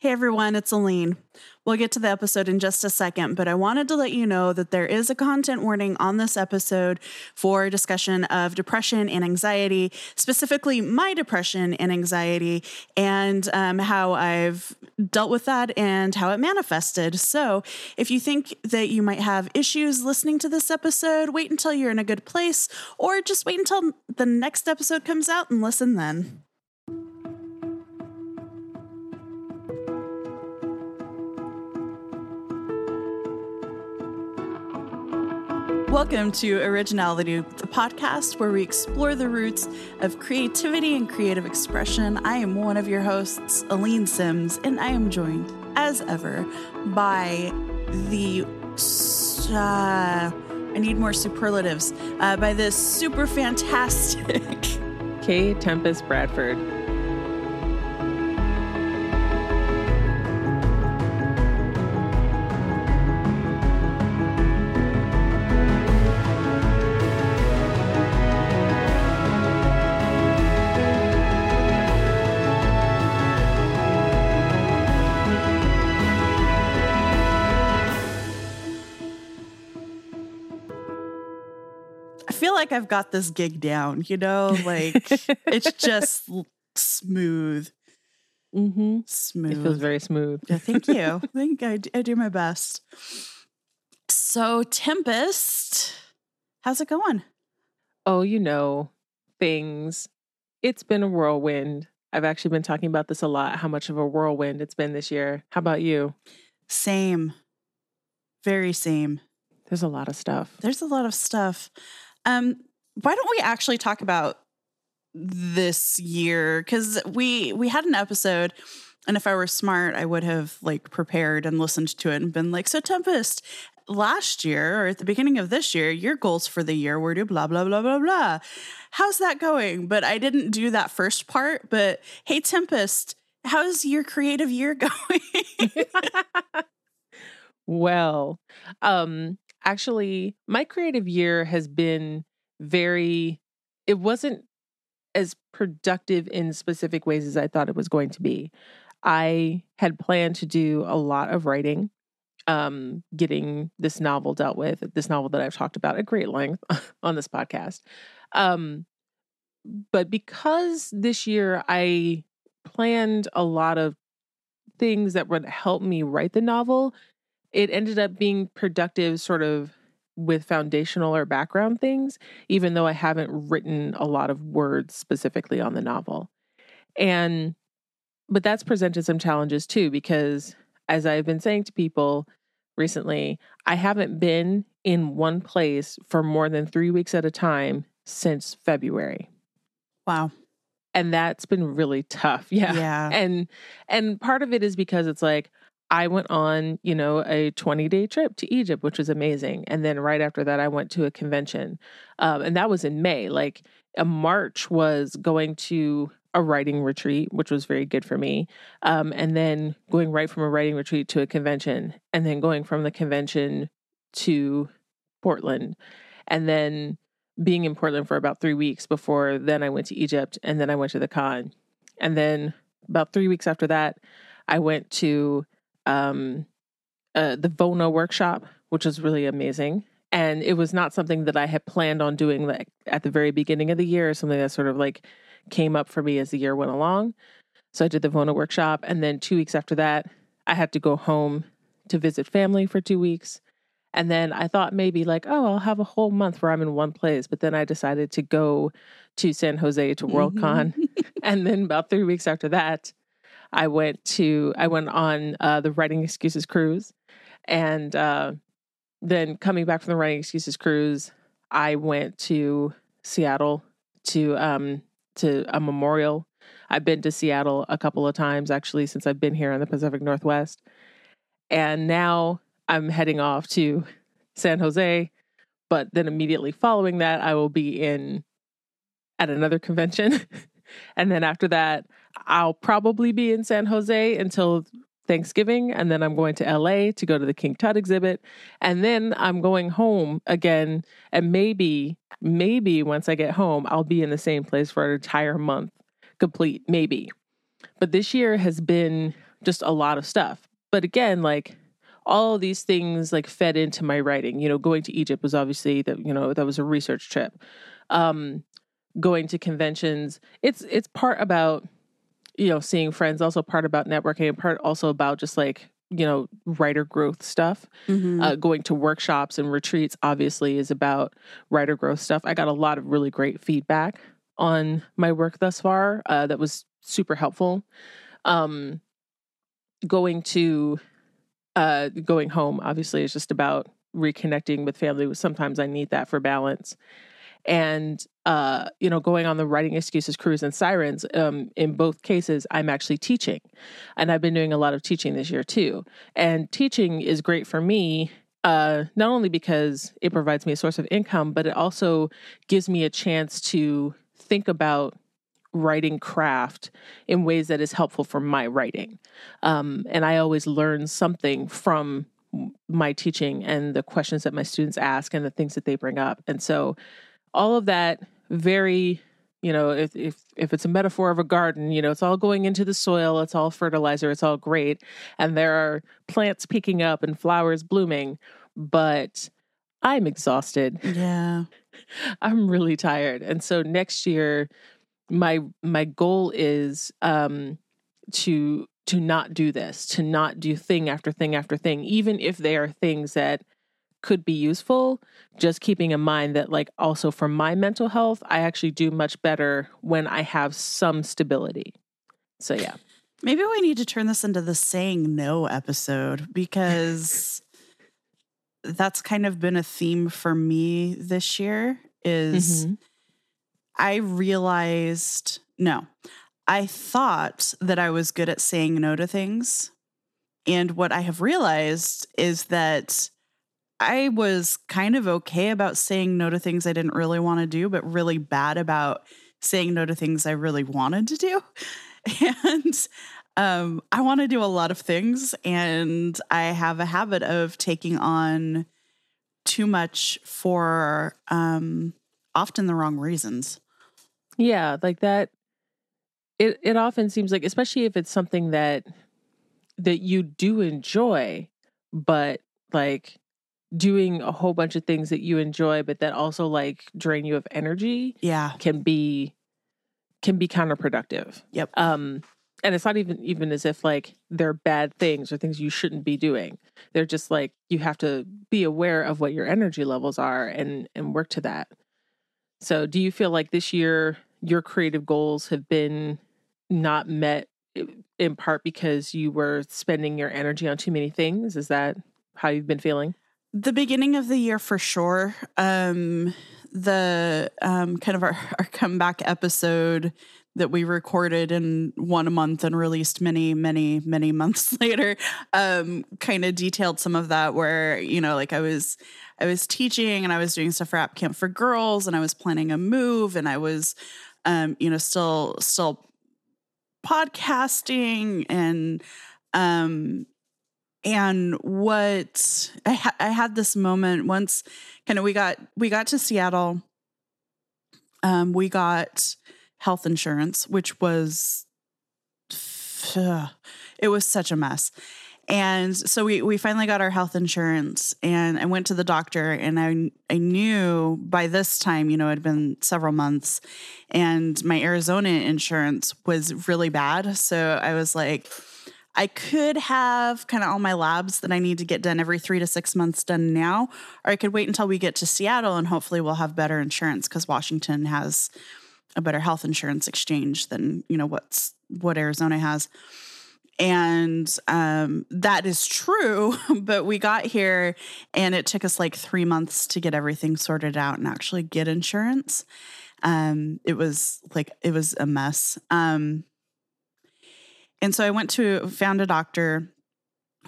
Hey everyone, it's Aleen. We'll get to the episode in just a second, but I wanted to let you know that there is a content warning on this episode for discussion of depression and anxiety, specifically my depression and anxiety, and um, how I've dealt with that and how it manifested. So if you think that you might have issues listening to this episode, wait until you're in a good place, or just wait until the next episode comes out and listen then. Welcome to Originality, the podcast where we explore the roots of creativity and creative expression. I am one of your hosts, Aleen Simms, and I am joined, as ever, by the. Uh, I need more superlatives. Uh, by this super fantastic. K. Tempest Bradford. Like I've got this gig down, you know? Like it's just smooth. Mm-hmm. Smooth. It feels very smooth. Yeah, thank you. I think I, I do my best. So, Tempest, how's it going? Oh, you know, things. It's been a whirlwind. I've actually been talking about this a lot, how much of a whirlwind it's been this year. How about you? Same. Very same. There's a lot of stuff. There's a lot of stuff. Um, why don't we actually talk about this year? Because we we had an episode, and if I were smart, I would have like prepared and listened to it and been like, "So Tempest, last year or at the beginning of this year, your goals for the year were to blah blah blah blah blah. How's that going?" But I didn't do that first part. But hey, Tempest, how's your creative year going? well, um, actually, my creative year has been very, it wasn't as productive in specific ways as I thought it was going to be. I had planned to do a lot of writing, um, getting this novel dealt with, this novel that I've talked about at great length on this podcast. Um, but because this year I planned a lot of things that would help me write the novel, it ended up being productive sort of with foundational or background things, even though I haven't written a lot of words specifically on the novel. And, but that's presented some challenges too, because as I've been saying to people recently, I haven't been in one place for more than three weeks at a time since February. Wow. And that's been really tough. Yeah. Yeah. And, and part of it is because it's like, I went on, you know, a 20 day trip to Egypt, which was amazing. And then right after that, I went to a convention. Um, and that was in May. Like a March was going to a writing retreat, which was very good for me. Um, and then going right from a writing retreat to a convention, and then going from the convention to Portland. And then being in Portland for about three weeks before then I went to Egypt and then I went to the con. And then about three weeks after that, I went to um, uh, the Vona workshop, which was really amazing. And it was not something that I had planned on doing like at the very beginning of the year, something that sort of like came up for me as the year went along. So I did the Vona workshop. And then two weeks after that, I had to go home to visit family for two weeks. And then I thought maybe like, oh, I'll have a whole month where I'm in one place. But then I decided to go to San Jose to Worldcon. Mm-hmm. and then about three weeks after that, I went to I went on uh, the Writing Excuses cruise, and uh, then coming back from the Writing Excuses cruise, I went to Seattle to um, to a memorial. I've been to Seattle a couple of times actually since I've been here in the Pacific Northwest, and now I'm heading off to San Jose. But then immediately following that, I will be in at another convention. and then after that, I'll probably be in San Jose until Thanksgiving, and then I'm going to LA to go to the King Tut exhibit, and then I'm going home again. And maybe, maybe once I get home, I'll be in the same place for an entire month complete, maybe. But this year has been just a lot of stuff. But again, like all these things like fed into my writing. You know, going to Egypt was obviously that, you know, that was a research trip. Um, going to conventions, it's it's part about, you know, seeing friends, also part about networking, and part also about just like you know writer growth stuff. Mhm. uh, going to workshops and retreats obviously is about writer growth stuff. I got a lot of really great feedback on my work thus far uh, that was super helpful. Um, going to uh, going home obviously is just about reconnecting with family. Sometimes i need that for balance and uh, you know going on the writing excuses cruise and sirens um, in both cases i'm actually teaching. And i've been doing a lot of teaching this year too. And teaching is great for me uh, not only because it provides me a source of income but it also gives me a chance to think about writing craft in ways that is helpful for my writing. Um, and i always learn something from my teaching and the questions that my students ask and the things that they bring up. And so all of that very you know if if if it's a metaphor of a garden you know it's all going into the soil it's all fertilizer it's all great and there are plants peeking up and flowers blooming but i'm exhausted Yeah. i'm really tired and so next year my my goal is um to to not do this to not do thing after thing after thing even if they are things that could be useful just keeping in mind that like also for my mental health i actually do much better when i have some stability so yeah Maybe we need to turn this into the saying no episode because that's kind of been a theme for me this year is Mhm. I realized no. I thought that I was good at saying no to things. And what I have realized is that I was kind of okay about saying no to things I didn't really want to do, but really bad about saying no to things I really wanted to do. And um, I want to do a lot of things, and I have a habit of taking on too much for um, often the wrong reasons. Yeah, like that it it often seems like especially if it's something that that you do enjoy, but like doing a whole bunch of things that you enjoy but that also like drain you of energy Yeah. can be can be counterproductive. Yep. Um and it's not even even as if like they're bad things or things you shouldn't be doing. They're just like you have to be aware of what your energy levels are and and work to that. So, do you feel like this year your creative goals have been not met in part because you were spending your energy on too many things? Is that how you've been feeling? The beginning of the year for sure. Um, the um, kind of our, our comeback episode that we recorded in one a month and released many, many, many months later, um, kind of detailed some of that where, you know, like I was I was teaching and I was doing stuff for App Camp for Girls and I was planning a move and I was um, you know, still still podcasting and um and what I, ha- I had this moment once kind of we got we got to seattle um we got health insurance which was it was such a mess and so we we finally got our health insurance and I went to the doctor and I I knew by this time, you know, it had been several months and my Arizona insurance was really bad. So I was like I could have kind of all my labs that I need to get done every 3 to 6 months done now or I could wait until we get to Seattle and hopefully we'll have better insurance cuz Washington has a better health insurance exchange than, you know, what's what Arizona has. And um, that is true but we got here and it took us like three months to get everything sorted out and actually get insurance. Um, it was like it was a mess. Um, and so i went to found a doctor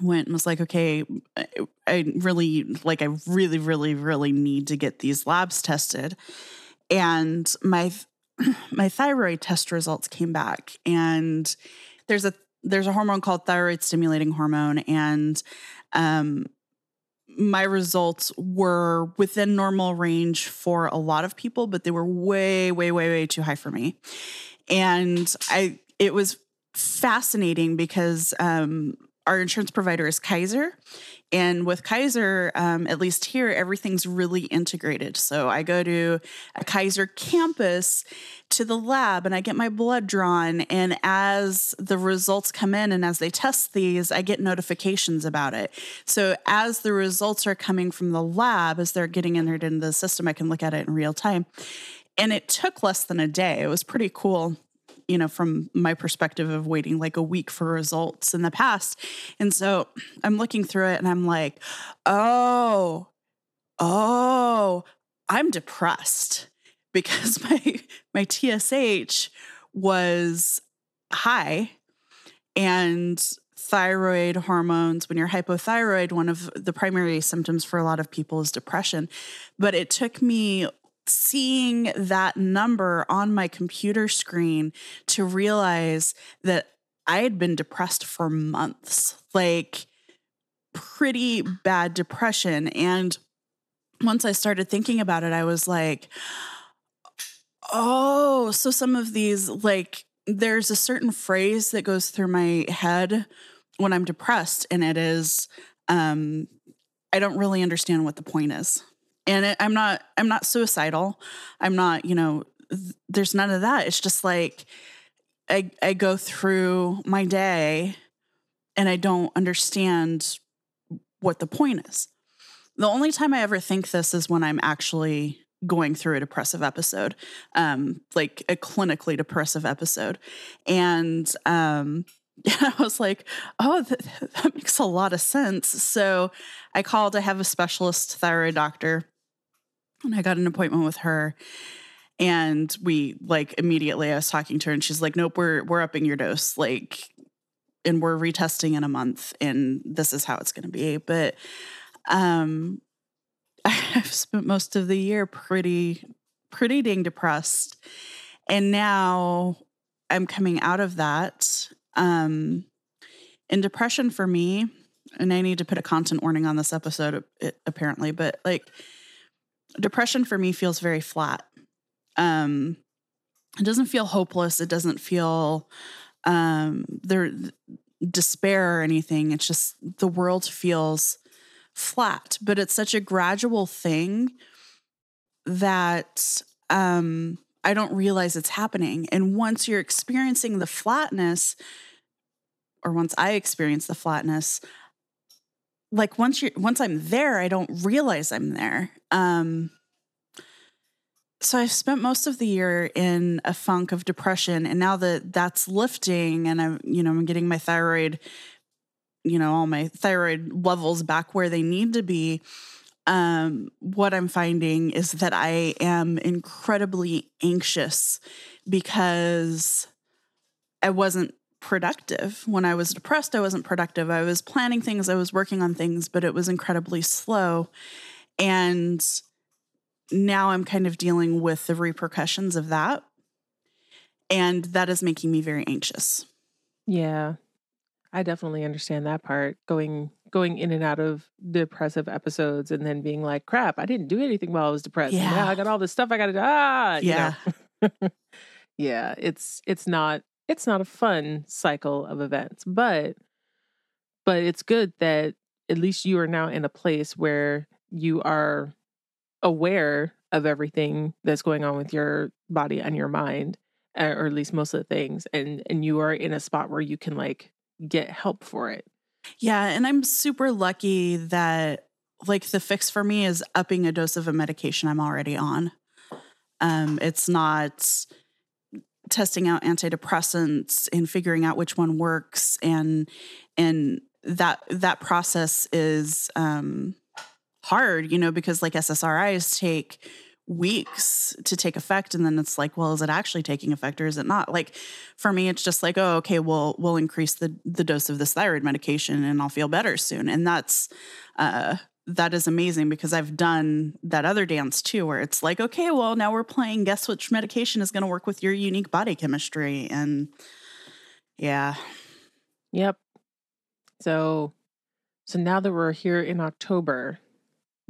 went and was like okay I, really like i really really really need to get these labs tested. And my my thyroid test results came back and there's a there's a hormone called thyroid stimulating hormone and um my results were within normal range for a lot of people but they were way way way way too high for me. And i it was fascinating because um, our insurance provider is Kaiser. And with Kaiser, um, at least here, everything's really integrated. So I go to a Kaiser campus to the lab and I get my blood drawn. And as the results come in and as they test these, I get notifications about it. So as the results are coming from the lab, as they're getting entered into the system, I can look at it in real time. And it took less than a day. It was pretty cool you know, from my perspective of waiting like a week for results in the past. And so I'm looking through it and I'm like, oh, oh, I'm depressed because my my TSH was high and thyroid hormones when you're hypothyroid one of the primary symptoms for a lot of people is depression but it took me seeing that number on my computer screen to realize that I had been depressed for months, like pretty bad depression. And once I started thinking about it, I was like, oh, so some of these, like, there's a certain phrase that goes through my head when I'm depressed, and it is, um, I don't really understand what the point is and it, i'm not i'm not suicidal. I'm not you know th- there's none of that. It's just like i i go through my day and i don't understand what the point is. The only time i ever think this is when i'm actually going through a depressive episode um like a clinically depressive episode. And um I was like, oh, that, that, makes a lot of sense. So I called, I have a specialist thyroid doctor and I got an appointment with her. And we like immediately I was talking to her and she's like, Nope, we're we're upping your dose. Like and we're retesting in a month and this is how it's gonna be. But um I've spent most of the year pretty pretty dang depressed. And now I'm coming out of that. Um and depression for me, and I need to put a content warning on this episode it, apparently, but like depression for me feels very flat. Um, it doesn't feel hopeless. It doesn't feel um, there despair or anything. It's just the world feels flat, but it's such a gradual thing that um, I don't realize it's happening. And once you're experiencing the flatness, or once I experience the flatness, like once you once I'm there, I don't realize I'm there. Um, so I've spent most of the year in a funk of depression, and now that that's lifting, and I'm you know I'm getting my thyroid, you know all my thyroid levels back where they need to be. Um, what I'm finding is that I am incredibly anxious because I wasn't productive. When I was depressed, I wasn't productive. I was planning things, I was working on things, but it was incredibly slow. And now I'm kind of dealing with the repercussions of that. And that is making me very anxious. Yeah. I definitely understand that part. Going going in and out of depressive episodes and then being like, crap, I didn't do anything while I was depressed. Yeah. Now I got all this stuff I gotta do. Ah, yeah. yeah. It's it's not it's not a fun cycle of events, but but it's good that at least you are now in a place where you are aware of everything that's going on with your body and your mind or at least most of the things and and you are in a spot where you can like get help for it yeah and i'm super lucky that like the fix for me is upping a dose of a medication i'm already on. Um it's not testing out antidepressants and figuring out which one works and and that that process is um hard you know because like ssris take weeks to take effect and then it's like well is it actually taking effect or is it not like for me it's just like oh okay well we'll increase the the dose of this thyroid medication and i'll feel better soon and that's uh that is amazing because I've done that other dance too, where it's like, okay, well, now we're playing guess which medication is going to work with your unique body chemistry. And yeah. Yep. So, so now that we're here in October,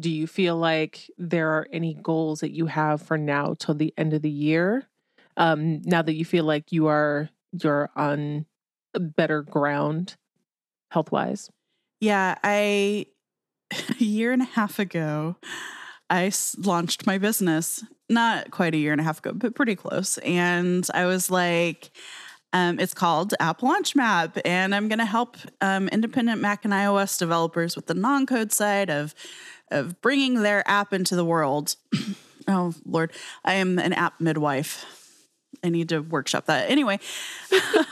do you feel like there are any goals that you have for now till the end of the year? Um, now that you feel like you are you're on better ground health wise? Yeah, I a year and a half ago, I launched my business. Not quite a year and a half ago, but pretty close. And I was like, um, it's called App Launch Map, and I'm going to help um, independent Mac and iOS developers with the non-code side of of bringing their app into the world. oh Lord, I am an app midwife. I need to workshop that anyway.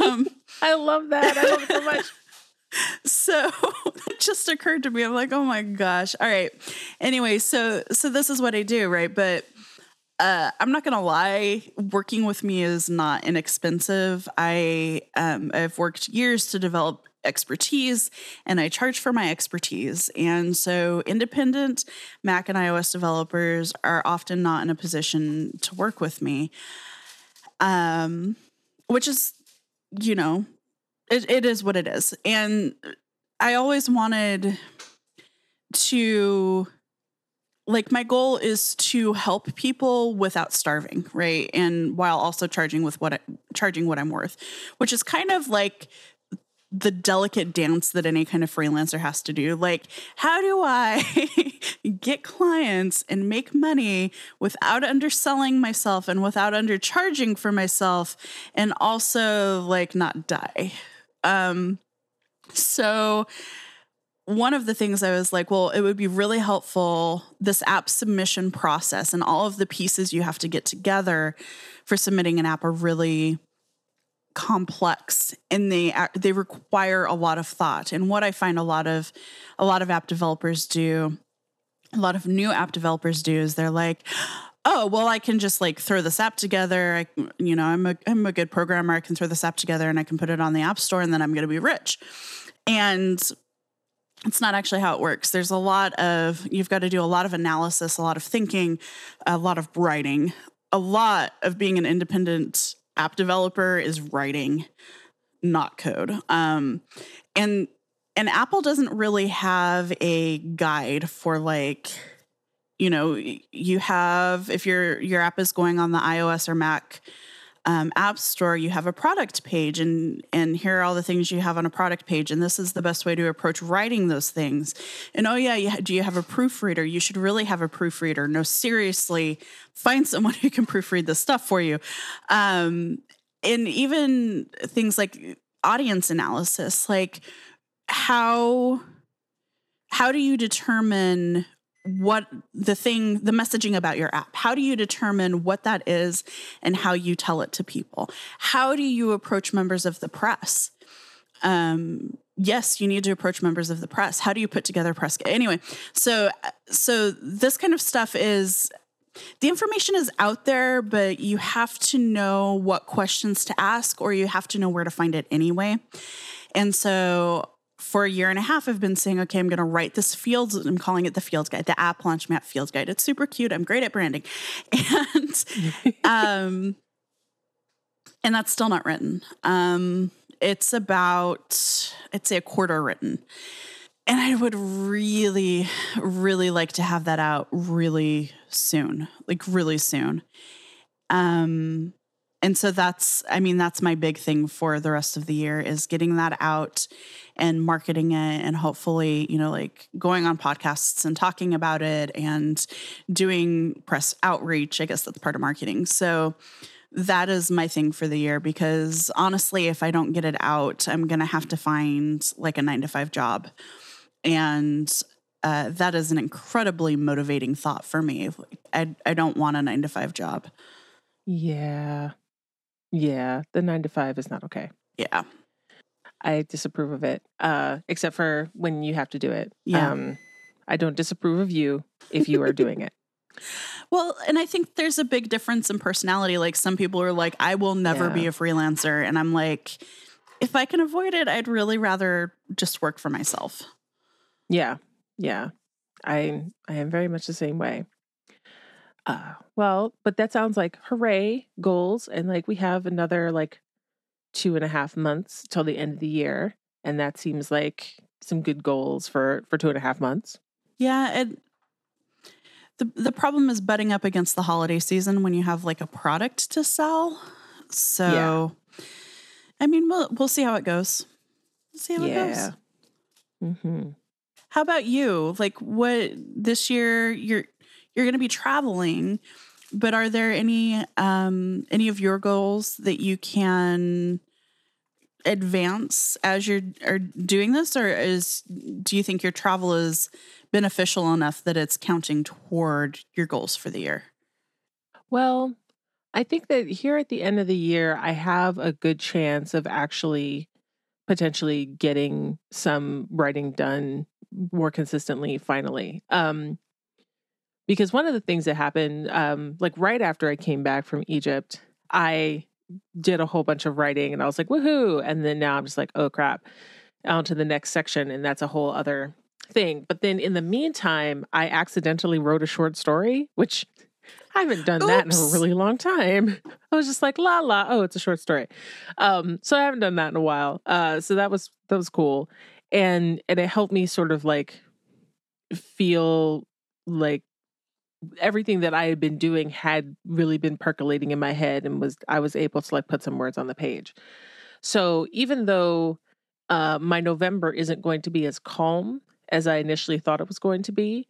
um, I love that. I love it so much. so it just occurred to me i'm like oh my gosh all right anyway so so this is what i do right but uh, I'm not gonna lie, working with me is not inexpensive. I um, I've worked years to develop expertise and I charge for my expertise. And so independent Mac and iOS developers are often not in a position to work with me. Um, which is, you know, it, it is what it is. And I always wanted to like my goal is to help people without starving, right? And while also charging with what I, charging what I'm worth, which is kind of like the delicate dance that any kind of freelancer has to do. Like, how do I get clients and make money without underselling myself and without undercharging for myself and also like not die? Um, so one of the things I was like, well, it would be really helpful this app submission process and all of the pieces you have to get together for submitting an app are really complex and they they require a lot of thought. And what I find a lot of a lot of app developers do, a lot of new app developers do is they're like, oh well i can just like throw this app together. I you know i'm a, I'm a good programmer. I can throw this app together and i can put it on the app store and then i'm going to be rich. And it's not actually how it works. There's a lot of you've got to do a lot of analysis a lot of thinking a lot of writing a lot of being an independent app developer is writing not code. Um, and and apple doesn't really have a guide for like you know you have if your your app is going on the ios or mac um, app store you have a product page and and here are all the things you have on a product page and this is the best way to approach writing those things. And oh yeah you, do you have a proofreader? You should really have a proofreader. No seriously find someone who can proofread this stuff for you. Um, and even things like audience analysis like how how do you determine what the thing, the messaging about your app. How do you determine what that is and how you tell it to people? How do you approach members of the press? Um, yes, you need to approach members of the press. How do you put together press? Anyway, so so this kind of stuff is the information is out there, but you have to know what questions to ask or you have to know where to find it anyway. And so for a year and a half, I've been saying, okay, I'm going to write this field. I'm calling it the Fields guide, the app launch map Fields guide. It's super cute. I'm great at branding. And, um, and that's still not written. Um, it's about, I'd say a quarter written. And I would really, really like to have that out really soon, like really soon. Um, and so that's i mean that's my big thing for the rest of the year is getting that out and marketing it and hopefully you know like going on podcasts and talking about it and doing press outreach i guess that's part of marketing. So that is my thing for the year because honestly if i don't get it out i'm going to have to find like a 9 to 5 job. And uh, that is an incredibly motivating thought for me. I, I don't want a 9 to 5 job. Yeah yeah, the nine to five is not okay. Yeah. I disapprove of it, uh, except for when you have to do it. Yeah. Um, I don't disapprove of you if you are doing it. Well, and I think there's a big difference in personality. Like some people are like, I will never yeah. be a freelancer. And I'm like, if I can avoid it, I'd really rather just work for myself. Yeah. Yeah. I I am very much the same way. Uh, well, but that sounds like hooray goals. And like we have another like two and a half months till the end of the year. And that seems like some good goals for for two and a half months. Yeah, and the the problem is butting up against the holiday season when you have like a product to sell. So I mean, we'll we'll see how it goes. We'll see how it goes. Mm-hmm. How about you? Like what this year you're you're going to be traveling, but are there any um any of your goals that you can advance as you're are doing this or is do you think your travel is beneficial enough that it's counting toward your goals for the year? Well, I think that here at the end of the year, I have a good chance of actually potentially getting some writing done more consistently finally. Um, because one of the things that happened, um, like right after I came back from Egypt, I did a whole bunch of writing and I was like, woohoo. And then now I'm just like, oh crap, on to the next section. And that's a whole other thing. But then in the meantime, I accidentally wrote a short story, which I haven't done Oops. that in a really long time. I was just like, la la, oh, it's a short story. Um, so I haven't done that in a while. Uh, so that was that was cool. And and it helped me sort of like feel like everything that I had been doing had really been percolating in my head and was I was able to like put some words on the page. So even though uh, my November isn't going to be as calm as I initially thought it was going to be,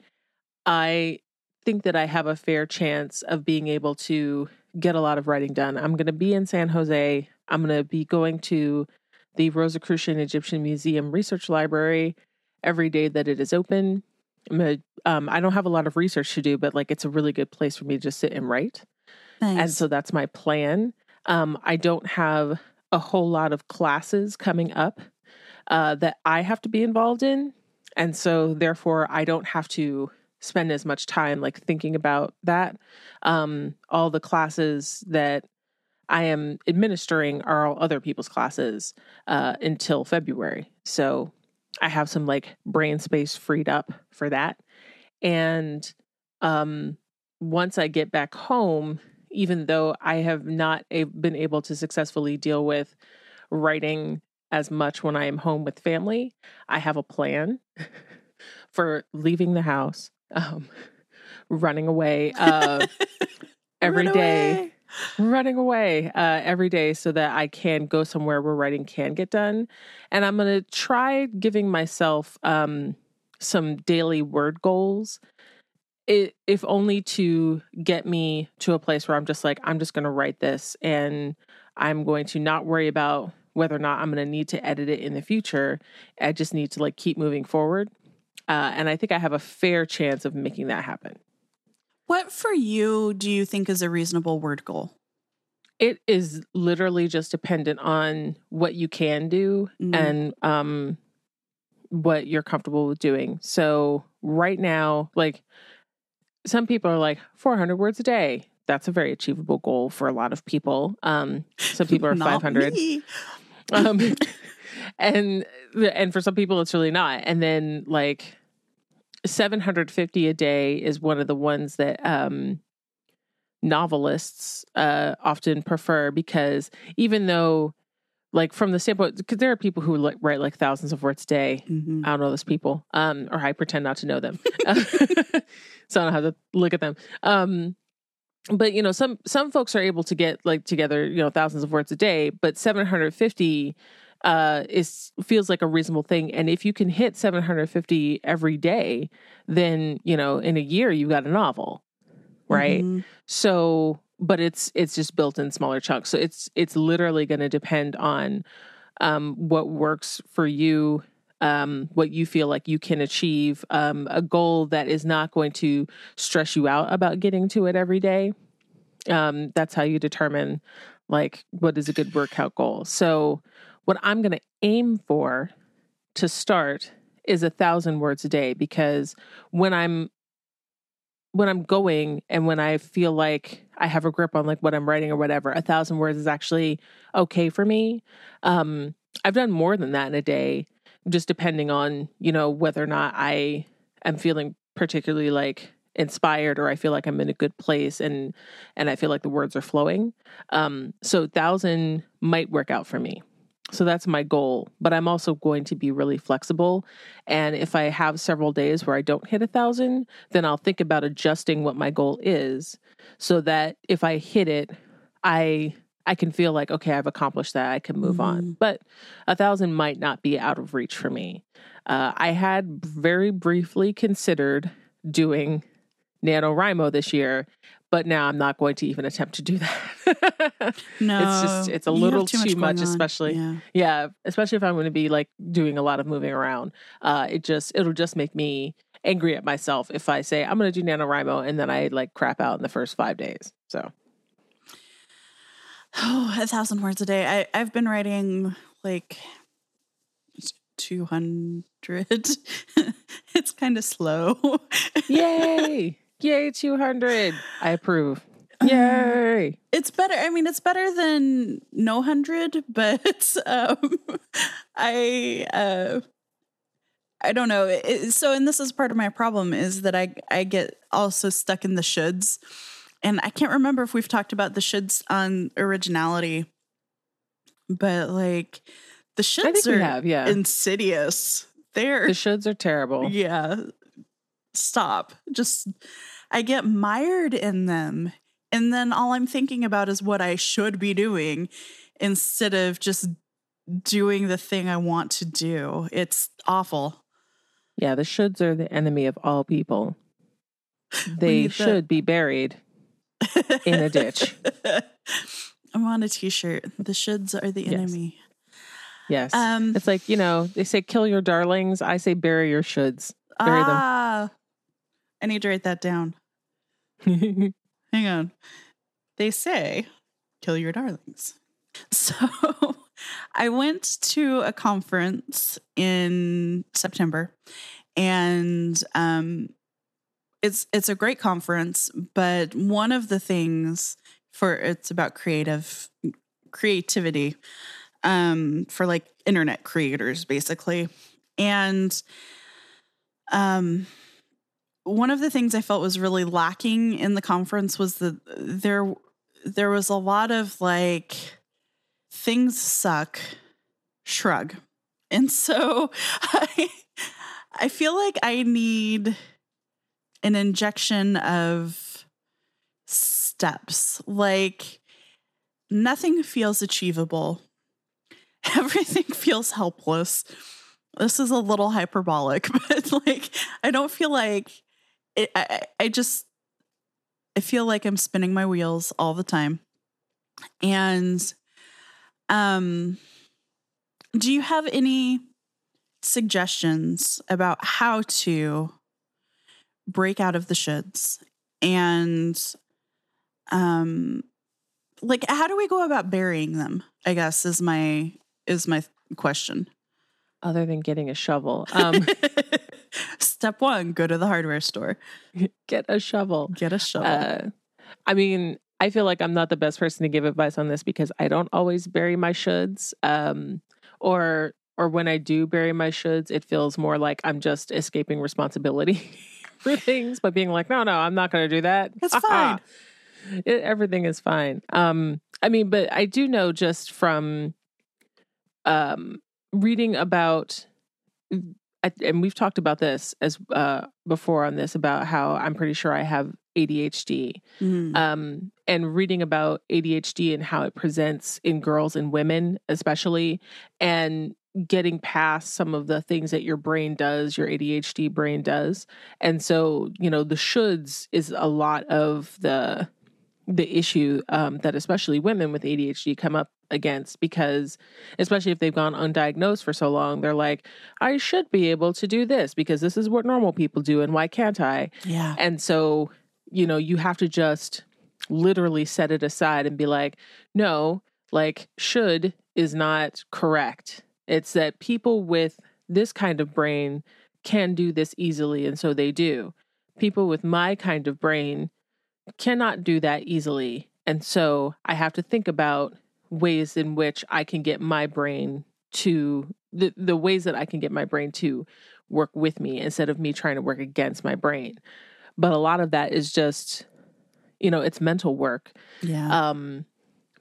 I think that I have a fair chance of being able to get a lot of writing done. I'm going to be in San Jose. I'm going to be going to the Rosicrucian Egyptian Museum Research Library every day that it is open. A, um, I don't have a lot of research to do, but like it's a really good place for me to just sit and write. Nice. And so that's my plan. Um, I don't have a whole lot of classes coming up uh, that I have to be involved in. And so therefore, I don't have to spend as much time like thinking about that. Um, all the classes that I am administering are all other people's classes uh, until February. So I have some like brain space freed up for that. And um, once I get back home, even though I have not a- been able to successfully deal with writing as much when I am home with family, I have a plan for leaving the house, um, running away uh, every Run day. Away running away uh, every day so that I can go somewhere where writing can get done. And I'm going to try giving myself um, some daily word goals, it, if only to get me to a place where I'm just like, I'm just going to write this and I'm going to not worry about whether or not I'm going to need to edit it in the future. I just need to like keep moving forward. Uh, and I think I have a fair chance of making that happen. What for you do you think is a reasonable word goal? It is literally just dependent on what you can do mm. and um what you're comfortable with doing. So right now, like some people are like 400 words a day. That's a very achievable goal for a lot of people. Um, some people are 500. Um, and and for some people it's really not. And then like 750 a day is one of the ones that um, novelists uh, often prefer because even though like from the standpoint because there are people who like write like thousands of words a day. Mm-hmm. i don't know those people um or i pretend not to know them. So i don't have to look at them. Um but you know some some folks are able to get like together you know thousands of words a day but 750 uh, is feels like a reasonable thing. And if you can hit 750 every day, then you know in a year you've got a novel, right? Mm-hmm. So, but it's it's just built in smaller chunks. So it's it's literally going to depend on um, what works for you. Um, what you feel like you can achieve, um, a goal that is not going to stress you out about getting to it every day. Um, that's how you determine like what is a good workout goal. So what I'm going to aim for to start is a thousand words a day because when I'm when I'm going and when I feel like I have a grip on like what I'm writing or whatever, a thousand words is actually okay for me. Um, I've done more than that in a day, just depending on you know whether or not I am feeling particularly like inspired or I feel like I'm in a good place and and I feel like the words are flowing. Um, so thousand might work out for me. So that's my goal. But I'm also going to be really flexible. And if I have several days where I don't hit a thousand, then I'll think about adjusting what my goal is so that if I hit it, I I can feel like, okay, I've accomplished that. I can move mm-hmm. on. But a thousand might not be out of reach for me. Uh, I had very briefly considered doing NaNoWriMo this year, but now I'm not going to even attempt to do that. no, it's just it's a little too, too much, much especially yeah. yeah. especially if I'm going to be like doing a lot of moving around. Uh, it just it'll just make me angry at myself if I say I'm going to do NaNoWriMo and then I like crap out in the first five days. So, oh, a thousand words a day. I I've been writing like 200. it's kind of slow. Yay! Yay, 200. I approve. Yay. It's better. I mean, it's better than no 100, but um, I uh, I don't know. It, so, and this is part of my problem is that I I get also stuck in the shoulds, and I can't remember if we've talked about the shoulds on originality, but like the shoulds are have, yeah. insidious. They're the shoulds are terrible. Yeah, stop. Just, I get mired in them. And then all I'm thinking about is what I should be doing instead of just doing the thing I want to do. It's awful. Yeah, the shoulds are the enemy of all people. They should be buried in a ditch. I'm on a t shirt. The shoulds are the enemy. Yes. Um, it's like, you know, they say kill your darlings. I say bury your shoulds. Bury ah, them. I need to write that down. Hang on. They say, kill your darlings. So I went to a conference in September and um, it's it's a great conference, but one of the things for it's about creative creativity um, for like internet creators basically. And um one of the things I felt was really lacking in the conference was that there there was a lot of like things suck shrug. And so I I feel like I need an injection of steps. Like nothing feels achievable. Everything feels helpless. This is a little hyperbolic, but like I don't feel like it, I, I just I feel like I'm spinning my wheels all the time. And um do you have any suggestions about how to break out of the shoulds? And um like how do we go about burying them i guess is my is my question. Other than getting a shovel. Um Step one, go to the hardware store. Get a shovel. Get a shovel. Uh, I mean, I feel like I'm not the best person to give advice on this because I don't always bury my shoulds. Um, or or when I do bury my shoulds, it feels more like I'm just escaping responsibility for things by being like, no, no, I'm not going to do that. It's fine. It, everything is fine. Um, I mean, but I do know just from um, reading about I, and we've talked about this as uh, before on this about how I'm pretty sure I have ADHD, mm. um, and reading about ADHD and how it presents in girls and women, especially, and getting past some of the things that your brain does, your ADHD brain does, and so you know the shoulds is a lot of the the issue um, that especially women with ADHD come up against because especially if they've gone undiagnosed for so long they're like I should be able to do this because this is what normal people do and why can't I? Yeah. And so, you know, you have to just literally set it aside and be like, no, like should is not correct. It's that people with this kind of brain can do this easily and so they do. People with my kind of brain cannot do that easily. And so I have to think about ways in which I can get my brain to the, the ways that I can get my brain to work with me instead of me trying to work against my brain. But a lot of that is just, you know, it's mental work. Yeah. Um,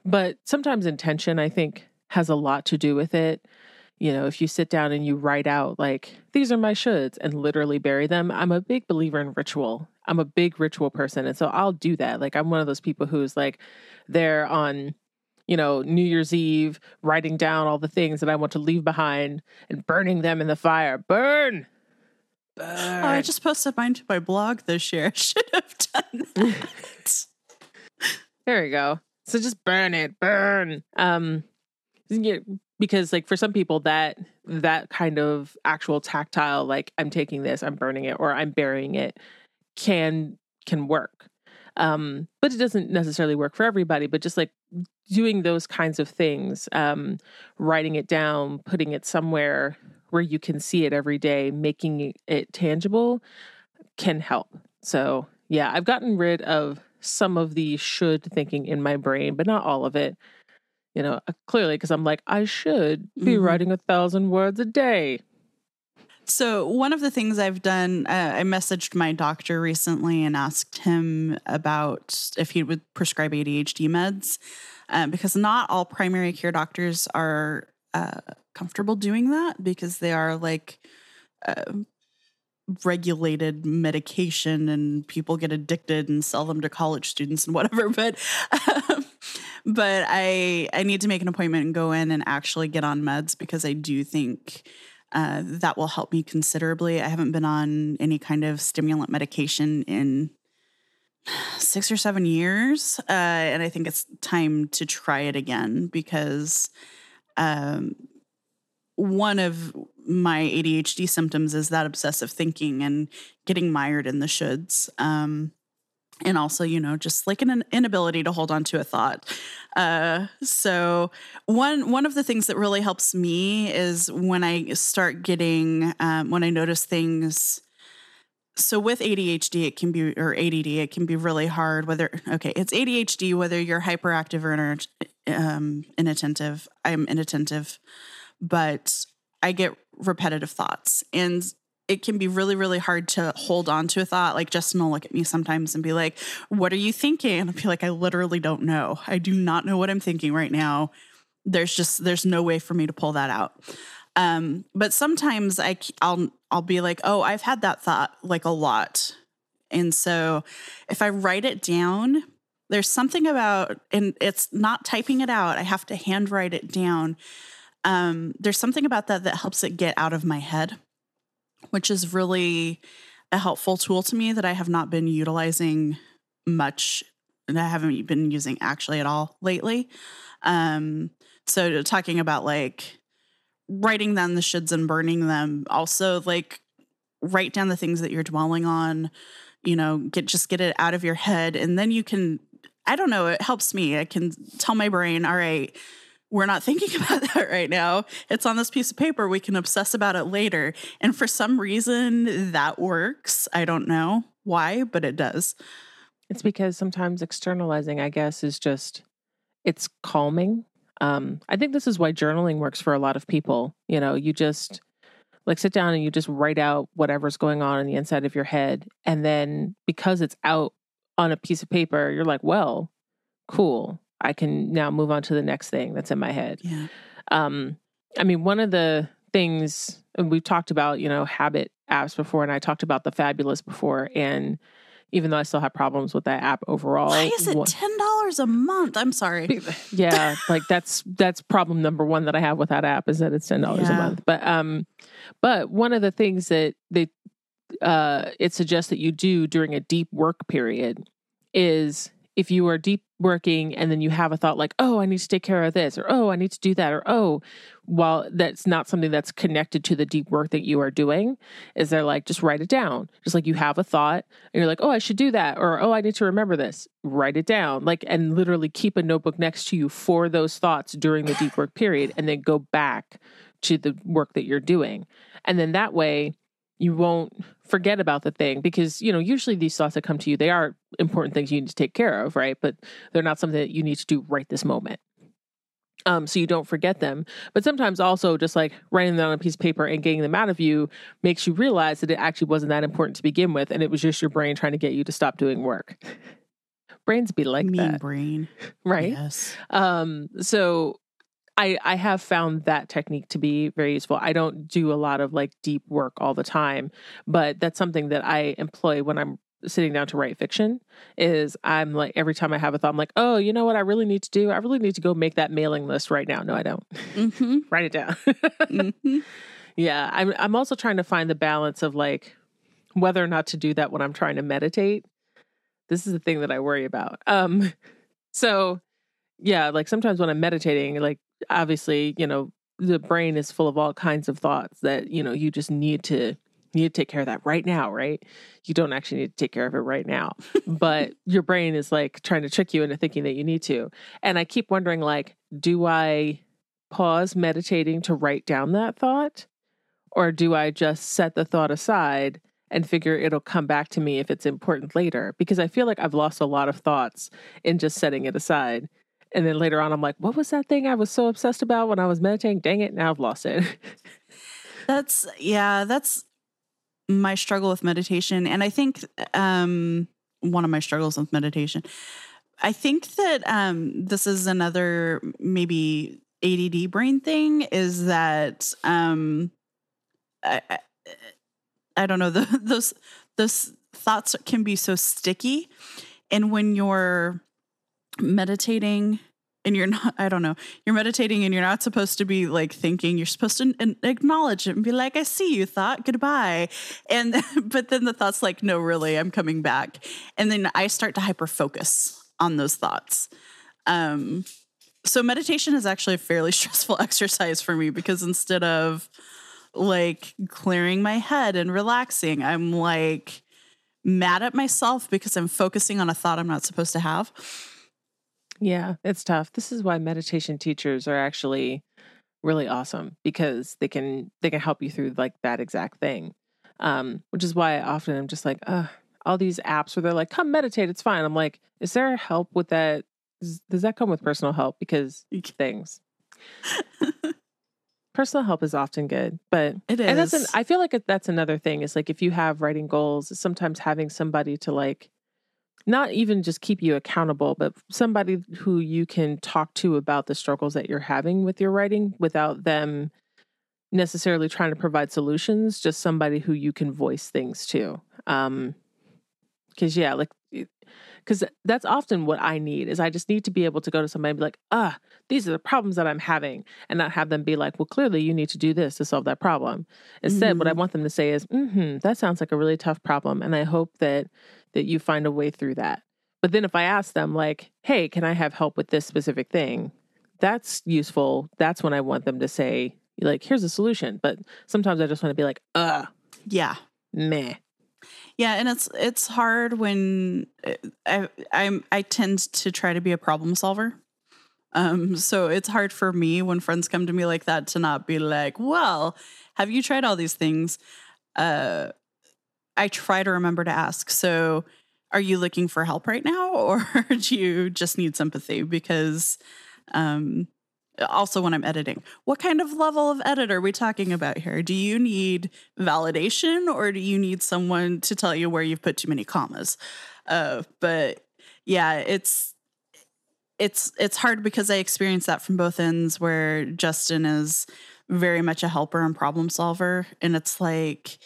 but sometimes intention, I think, has a lot to do with it. You know, if you sit down and you write out, like, these are my shoulds and literally bury them, I'm a big believer in ritual. I'm a big ritual person. And so I'll do that. Like, I'm one of those people who's like, they're on you know, New Year's Eve, writing down all the things that I want to leave behind and burning them in the fire. Burn. Burn. Oh, I just posted mine to my blog this year. I should have done that. there we go. So just burn it, burn. Um, because like for some people that that kind of actual tactile, like I'm taking this, I'm burning it, or I'm burying it, can can work. Um, but it doesn't necessarily work for everybody. But just like doing those kinds of things, um, writing it down, putting it somewhere where you can see it every day, making it tangible can help. So, yeah, I've gotten rid of some of the should thinking in my brain, but not all of it. You know, uh, clearly because I'm like, I should be mm-hmm. writing a thousand words a day. So, one of the things I've done, uh, I messaged my doctor recently and asked him about if he would prescribe ADHD meds, uh, because not all primary care doctors are uh, comfortable doing that because they are like uh, regulated medication and people get addicted and sell them to college students and whatever. But um, but i i need to make an appointment and go in and actually get on meds because i do think uh, that will help me considerably i haven't been on any kind of stimulant medication in six or seven years uh, and i think it's time to try it again because um, one of my ADHD symptoms is that obsessive thinking and getting mired in the shoulds. Um, and also, you know, just like an inability to hold on to a thought. Uh, so one one of the things that really helps me is when I start getting um, when I notice things. So with ADHD, it can be or ADD, it can be really hard. Whether okay, it's ADHD, whether you're hyperactive or um, inattentive. I'm inattentive but I get repetitive thoughts and it can be really, really hard to hold on to a thought. Like Justin will look at me sometimes and be like, What are you thinking? And I'll be like, I literally don't know. I do not know what I'm thinking right now. There's just there's no way for me to pull that out. Um, but sometimes I I'll I'll be like, oh, I've had that thought like a lot. And so if I write it down, there's something about and it's not typing it out. I have to handwrite it down um, there's something about that that helps it get out of my head, which is really a helpful tool to me that I have not been utilizing much and I haven't been using actually at all lately. Um, so talking about like writing down the shoulds and burning them, also like write down the things that you're dwelling on, you know, get just get it out of your head and then you can I don't know, it helps me. I can tell my brain, all right, we're not thinking about that right now. It's on this piece of paper. We can obsess about it later. And for some reason, that works. I don't know why, but it does. It's because sometimes externalizing, I guess, is just it's calming. Um, I think this is why journaling works for a lot of people. You know, you just like sit down and you just write out whatever's going on in the inside of your head. And then because it's out on a piece of paper, you're like, well, cool. I can now move on to the next thing that's in my head. Yeah. Um, I mean, one of the things we've talked about, you know, habit apps before, and I talked about the fabulous before, and even though I still have problems with that app overall. Why is it ten dollars a month? I'm sorry. Yeah, like that's that's problem number one that I have with that app is that it's ten dollars yeah. a month. But um, but one of the things that they uh it suggests that you do during a deep work period is if you are deep working and then you have a thought like, oh, I need to take care of this, or oh, I need to do that, or oh, while that's not something that's connected to the deep work that you are doing, is they're like, just write it down. Just like you have a thought and you're like, oh, I should do that, or oh, I need to remember this, write it down. Like, and literally keep a notebook next to you for those thoughts during the deep work period, and then go back to the work that you're doing. And then that way, you won't forget about the thing because you know usually these thoughts that come to you they are important things you need to take care of right? But they're not something that you need to do right this moment. Um, so you don't forget them. But sometimes also just like writing them on a piece of paper and getting them out of you makes you realize that it actually wasn't that important to begin with and it was just your brain trying to get you to stop doing work. Brains be like mean that. brain. Right? Yes. Um so I, I have found that technique to be very useful. I don't do a lot of like deep work all the time, but that's something that I employ when I'm sitting down to write fiction is I'm like every time I have a thought, I'm like, oh, you know what I really need to do? I really need to go make that mailing list right now. No, I don't. Mm-hmm. Write it down. mm-hmm. Yeah, I'm. I'm also trying to find the balance of like whether or not to do that when I'm trying to meditate. This is the thing that I worry about. Um, so yeah, like sometimes when I'm meditating, like obviously, you know, the brain is full of all kinds of thoughts that you know you just need to you need to take care of that right now, right? You don't actually need to take care of it right now. but your brain is like trying to trick you into thinking that you need to. And I keep wondering like, do I pause meditating to write down that thought? Or do I just set the thought aside and figure it'll come back to me if it's important later? Because I feel like I've lost a lot of thoughts in just setting it aside. And then later on, I'm like, what was that thing I was so obsessed about when I was meditating? Dang it, now I've lost it. that's, yeah, that's my struggle with meditation. And I think um, one of my struggles with meditation, I think that um, this is another maybe ADD brain thing is that um, I, I, I don't know, the, those, those thoughts can be so sticky. And when you're meditating and you're not i don't know you're meditating and you're not supposed to be like thinking. You're supposed to acknowledge it and be like i see you thought goodbye. And but then the thoughts like no really i'm coming back. And then i start to hyper focus on those thoughts. Um so meditation is actually a fairly stressful exercise for me because instead of like clearing my head and relaxing i'm like mad at myself because i'm focusing on a thought i'm not supposed to have yeah, it's tough. This is why meditation teachers are actually really awesome because they can they can help you through like that exact thing. Um, which is why I often I'm just like, uh, all these apps where they're like, come meditate, it's fine. I'm like, is there help with that? Does, does that come with personal help? Because things. personal help is often good, but it is. And that's an, I feel like that's another thing is like if you have writing goals, sometimes having somebody to like not even just keep you accountable, but somebody who you can talk to about the struggles that you're having with your writing without them necessarily trying to provide solutions, just somebody who you can voice things to. Um, cause yeah, like, because that's often what I need is I just need to be able to go to somebody and be like, ah, these are the problems that I'm having, and not have them be like, well, clearly you need to do this to solve that problem. Instead, mm-hmm. what I mm-hmm. want them to say is, mm-hmm, that sounds like a really tough problem, and I hope that that you find a way through that. But then if I ask them, like, hey, can I have help with this specific thing? That's useful. That's when I want them to say, like, here's a solution. But sometimes I just want to be like, uh, yeah, meh. Yeah, and it's it's hard when uh, I I I tend to try to be a problem solver. Um, so it's hard for me when friends come to me like that to not be like, "Well, have you tried all these things?" Uh, I try to remember to ask. So, are you looking for help right now, or do you just need sympathy? Because, um, also when I'm editing, what kind of level of edit are we talking about here? Do you need validation, or do you need someone to tell you where you've put too many commas? Uh, but yeah, it's it's it's hard because I experience that from both ends, where Justin is very much a helper and problem solver, and it's like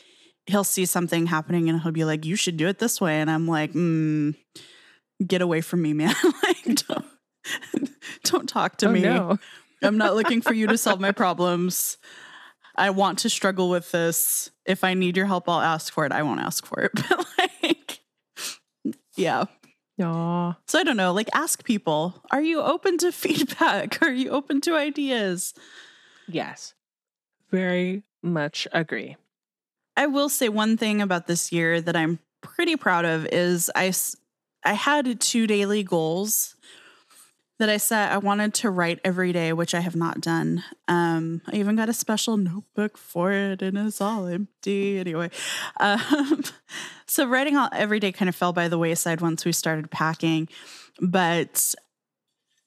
he'll see something happening and he'll be like, "You should do it this way," and I'm like, mm, "Get away from me, man! like, don't, don't talk to oh, me. No. I'm not looking for you to solve my problems. I want to struggle with this. If I need your help, I'll ask for it. I won't ask for it, but like, yeah." Aww. So I don't know, like ask people, are you open to feedback? Are you open to ideas? Yes. Very much agree. I will say one thing about this year that I'm pretty proud of is I I had two daily goals that I set. I wanted to write every day, which I have not done. Um, I even got a special notebook for it, and it's all empty anyway. Um, so writing all, every day kind of fell by the wayside once we started packing, but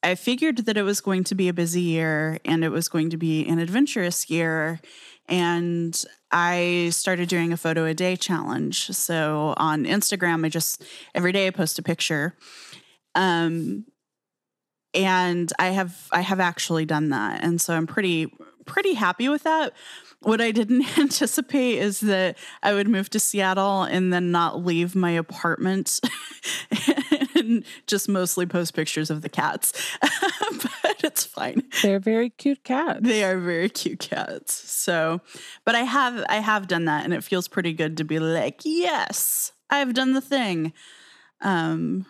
I figured that it was going to be a busy year and it was going to be an adventurous year. And I started doing a photo a day challenge. So on Instagram, I just every day I post a picture. Um, and I have I have actually done that, and so I'm pretty pretty happy with that. What I didn't anticipate is that I would move to Seattle and then not leave my apartment and just mostly post pictures of the cats. but it's fine. They're very cute cats. They are very cute cats. So, but I have I have done that and it feels pretty good to be like, "Yes, I've done the thing." Um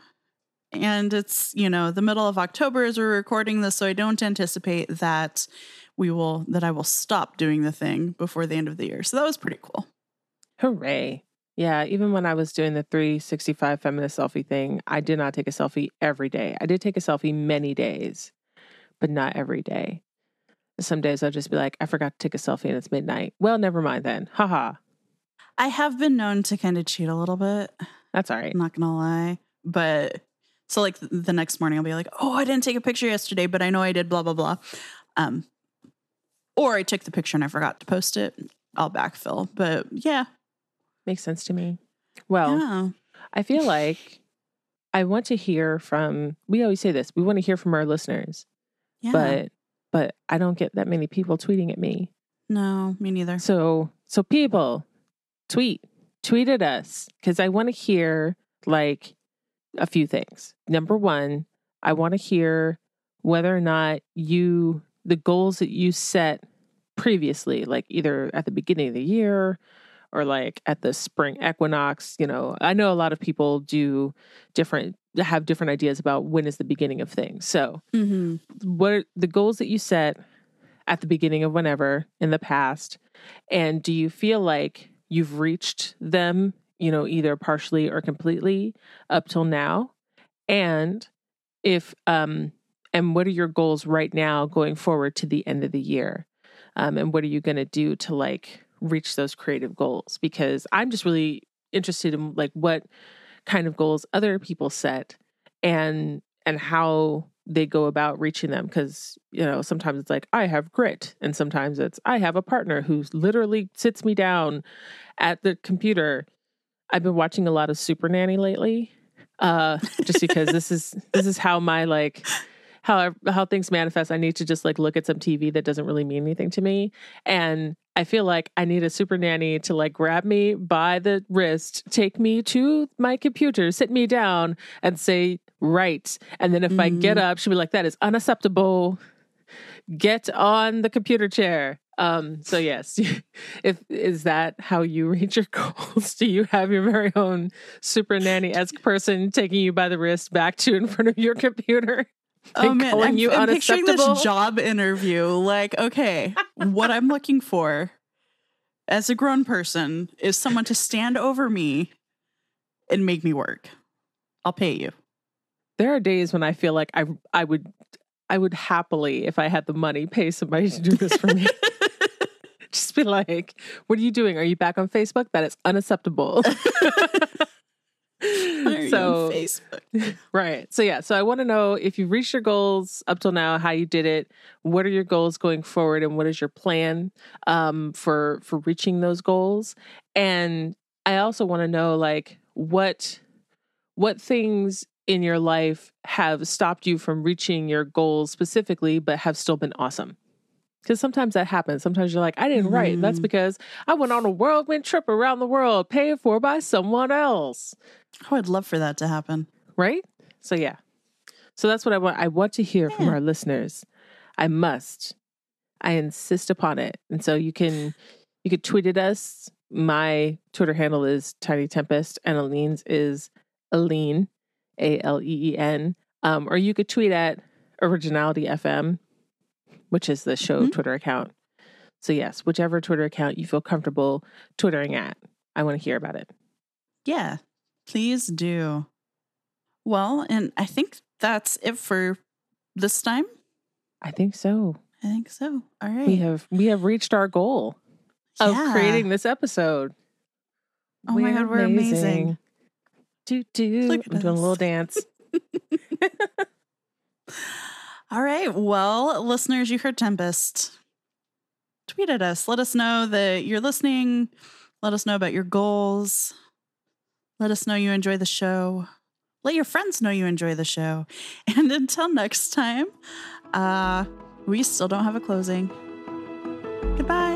and it's, you know, the middle of October as we're recording this, so I don't anticipate that we will that I will stop doing the thing before the end of the year. So that was pretty cool. Hooray. Yeah, even when I was doing the 365 feminist selfie thing, I did not take a selfie every day. I did take a selfie many days, but not every day. Some days I'll just be like, I forgot to take a selfie and it's midnight. Well, never mind then. Haha. I have been known to kind of cheat a little bit. That's all right. I'm not gonna lie. But so like the next morning I'll be like, oh, I didn't take a picture yesterday, but I know I did blah blah blah. Um or I took the picture and I forgot to post it. I'll backfill. But yeah. Makes sense to me. Well, yeah. I feel like I want to hear from we always say this, we want to hear from our listeners. Yeah. But but I don't get that many people tweeting at me. No, me neither. So so people, tweet. Tweet at us. Cause I want to hear like a few things. Number one, I want to hear whether or not you the goals that you set previously, like either at the beginning of the year or like at the spring equinox. You know, I know a lot of people do different, have different ideas about when is the beginning of things. So, mm-hmm. what are the goals that you set at the beginning of whenever in the past? And do you feel like you've reached them, you know, either partially or completely up till now? And if um and what are your goals right now going forward to the end of the year um, and what are you going to do to like reach those creative goals because i'm just really interested in like what kind of goals other people set and and how they go about reaching them because you know sometimes it's like i have grit and sometimes it's i have a partner who literally sits me down at the computer. I've been watching a lot of super nanny lately uh just because this is this is how my like how how things manifest, I need to just like look at some TV that doesn't really mean anything to me, and I feel like I need a super nanny to like grab me by the wrist, take me to my computer, sit me down, and say right, and then if mm. I get mm-hmm. up, she'll be like, "That is unacceptable. Get on the computer chair." Um, so yes, if is that how you reach your goals? Do you have your very own super nanny esque person taking you by the wrist back to in front of your computer? Oh man, I'm, you I'm picturing this job interview. Like, okay, what I'm looking for as a grown person is someone to stand over me and make me work. I'll pay you. There are days when I feel like I I would I would happily, if I had the money, pay somebody to do this for me. Just be like, "What are you doing? Are you back on Facebook? That is unacceptable." so Facebook. right. So yeah. So I want to know if you've reached your goals up till now, how you did it. What are your goals going forward, and what is your plan um, for for reaching those goals? And I also want to know like what what things in your life have stopped you from reaching your goals specifically, but have still been awesome. Because sometimes that happens. Sometimes you're like, I didn't mm-hmm. write. That's because I went on a whirlwind trip around the world paid for by someone else. Oh, I would love for that to happen. Right? So yeah. So that's what I want. I want to hear yeah. from our listeners. I must. I insist upon it. And so you can you could tweet at us. My Twitter handle is Tiny Tempest and Aleen's is Aleen, A L E E N. Um, or you could tweet at Originality FM which is the show mm-hmm. Twitter account. So, yes, whichever Twitter account you feel comfortable Twittering at, I want to hear about it. Yeah, please do. Well, and I think that's it for this time. I think so. I think so. All right. We have we have reached our goal of creating this episode. Oh we're my god, we're amazing. amazing. Do do. I'm doing a little dance. All right. Well, listeners, you heard Tempest. Tweet at us. Let us know that you're listening. Let us know about your goals. Let us know you enjoy the show. Let your friends know you enjoy the show. And until next time, uh, we still don't have a closing. Goodbye.